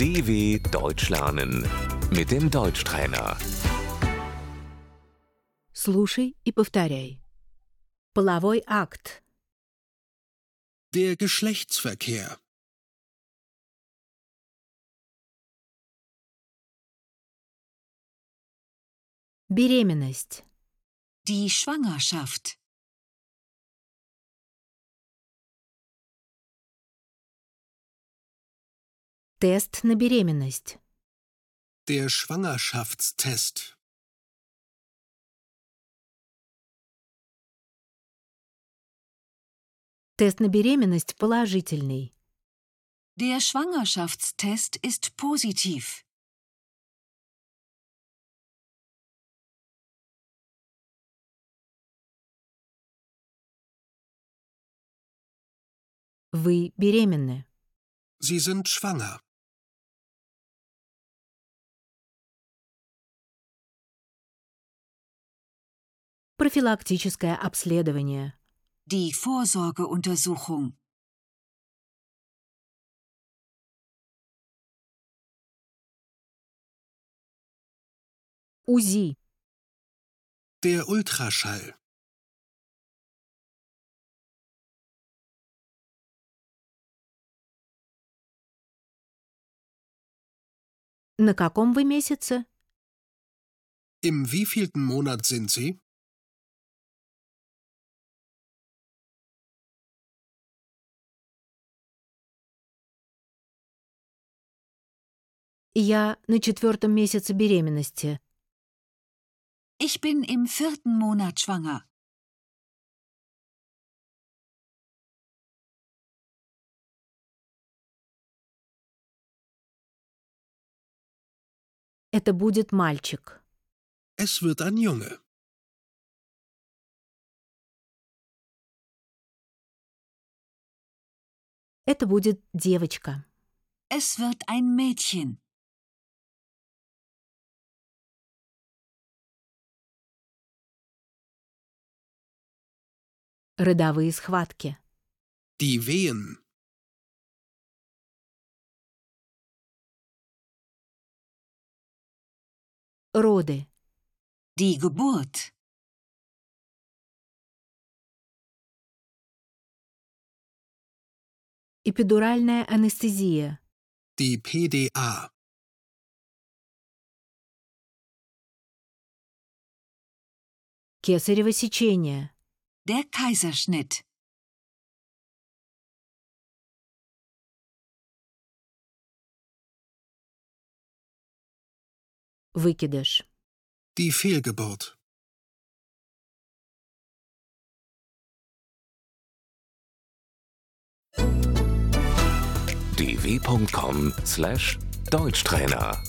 DW Deutsch lernen mit dem Deutschtrainer. Слушай и повторяй. Половой акт. Der Geschlechtsverkehr. Беременность. Die Schwangerschaft. Тест на беременность. Der Schwangerschaftstest. Тест на беременность положительный. Der Schwangerschaftstest ist positiv. Вы беременны. Sie sind schwanger. Профилактическое обследование. Die Vorsorgeuntersuchung. УЗИ. Der Ultraschall. На каком вы месяце? Im wievielten Monat sind Sie? Я на четвертом месяце беременности. Ich bin im vierten Monat schwanger. Это будет мальчик. Es wird ein Junge. Это будет девочка. Es wird ein Mädchen. Родовые схватки. Die Wehen. Роды. Die Geburt. Эпидуральная анестезия. Die PDA. Кесарево сечение. Der Kaiserschnitt. Выкидыш. Die Fehlgeburt. dw.com/deutschtrainer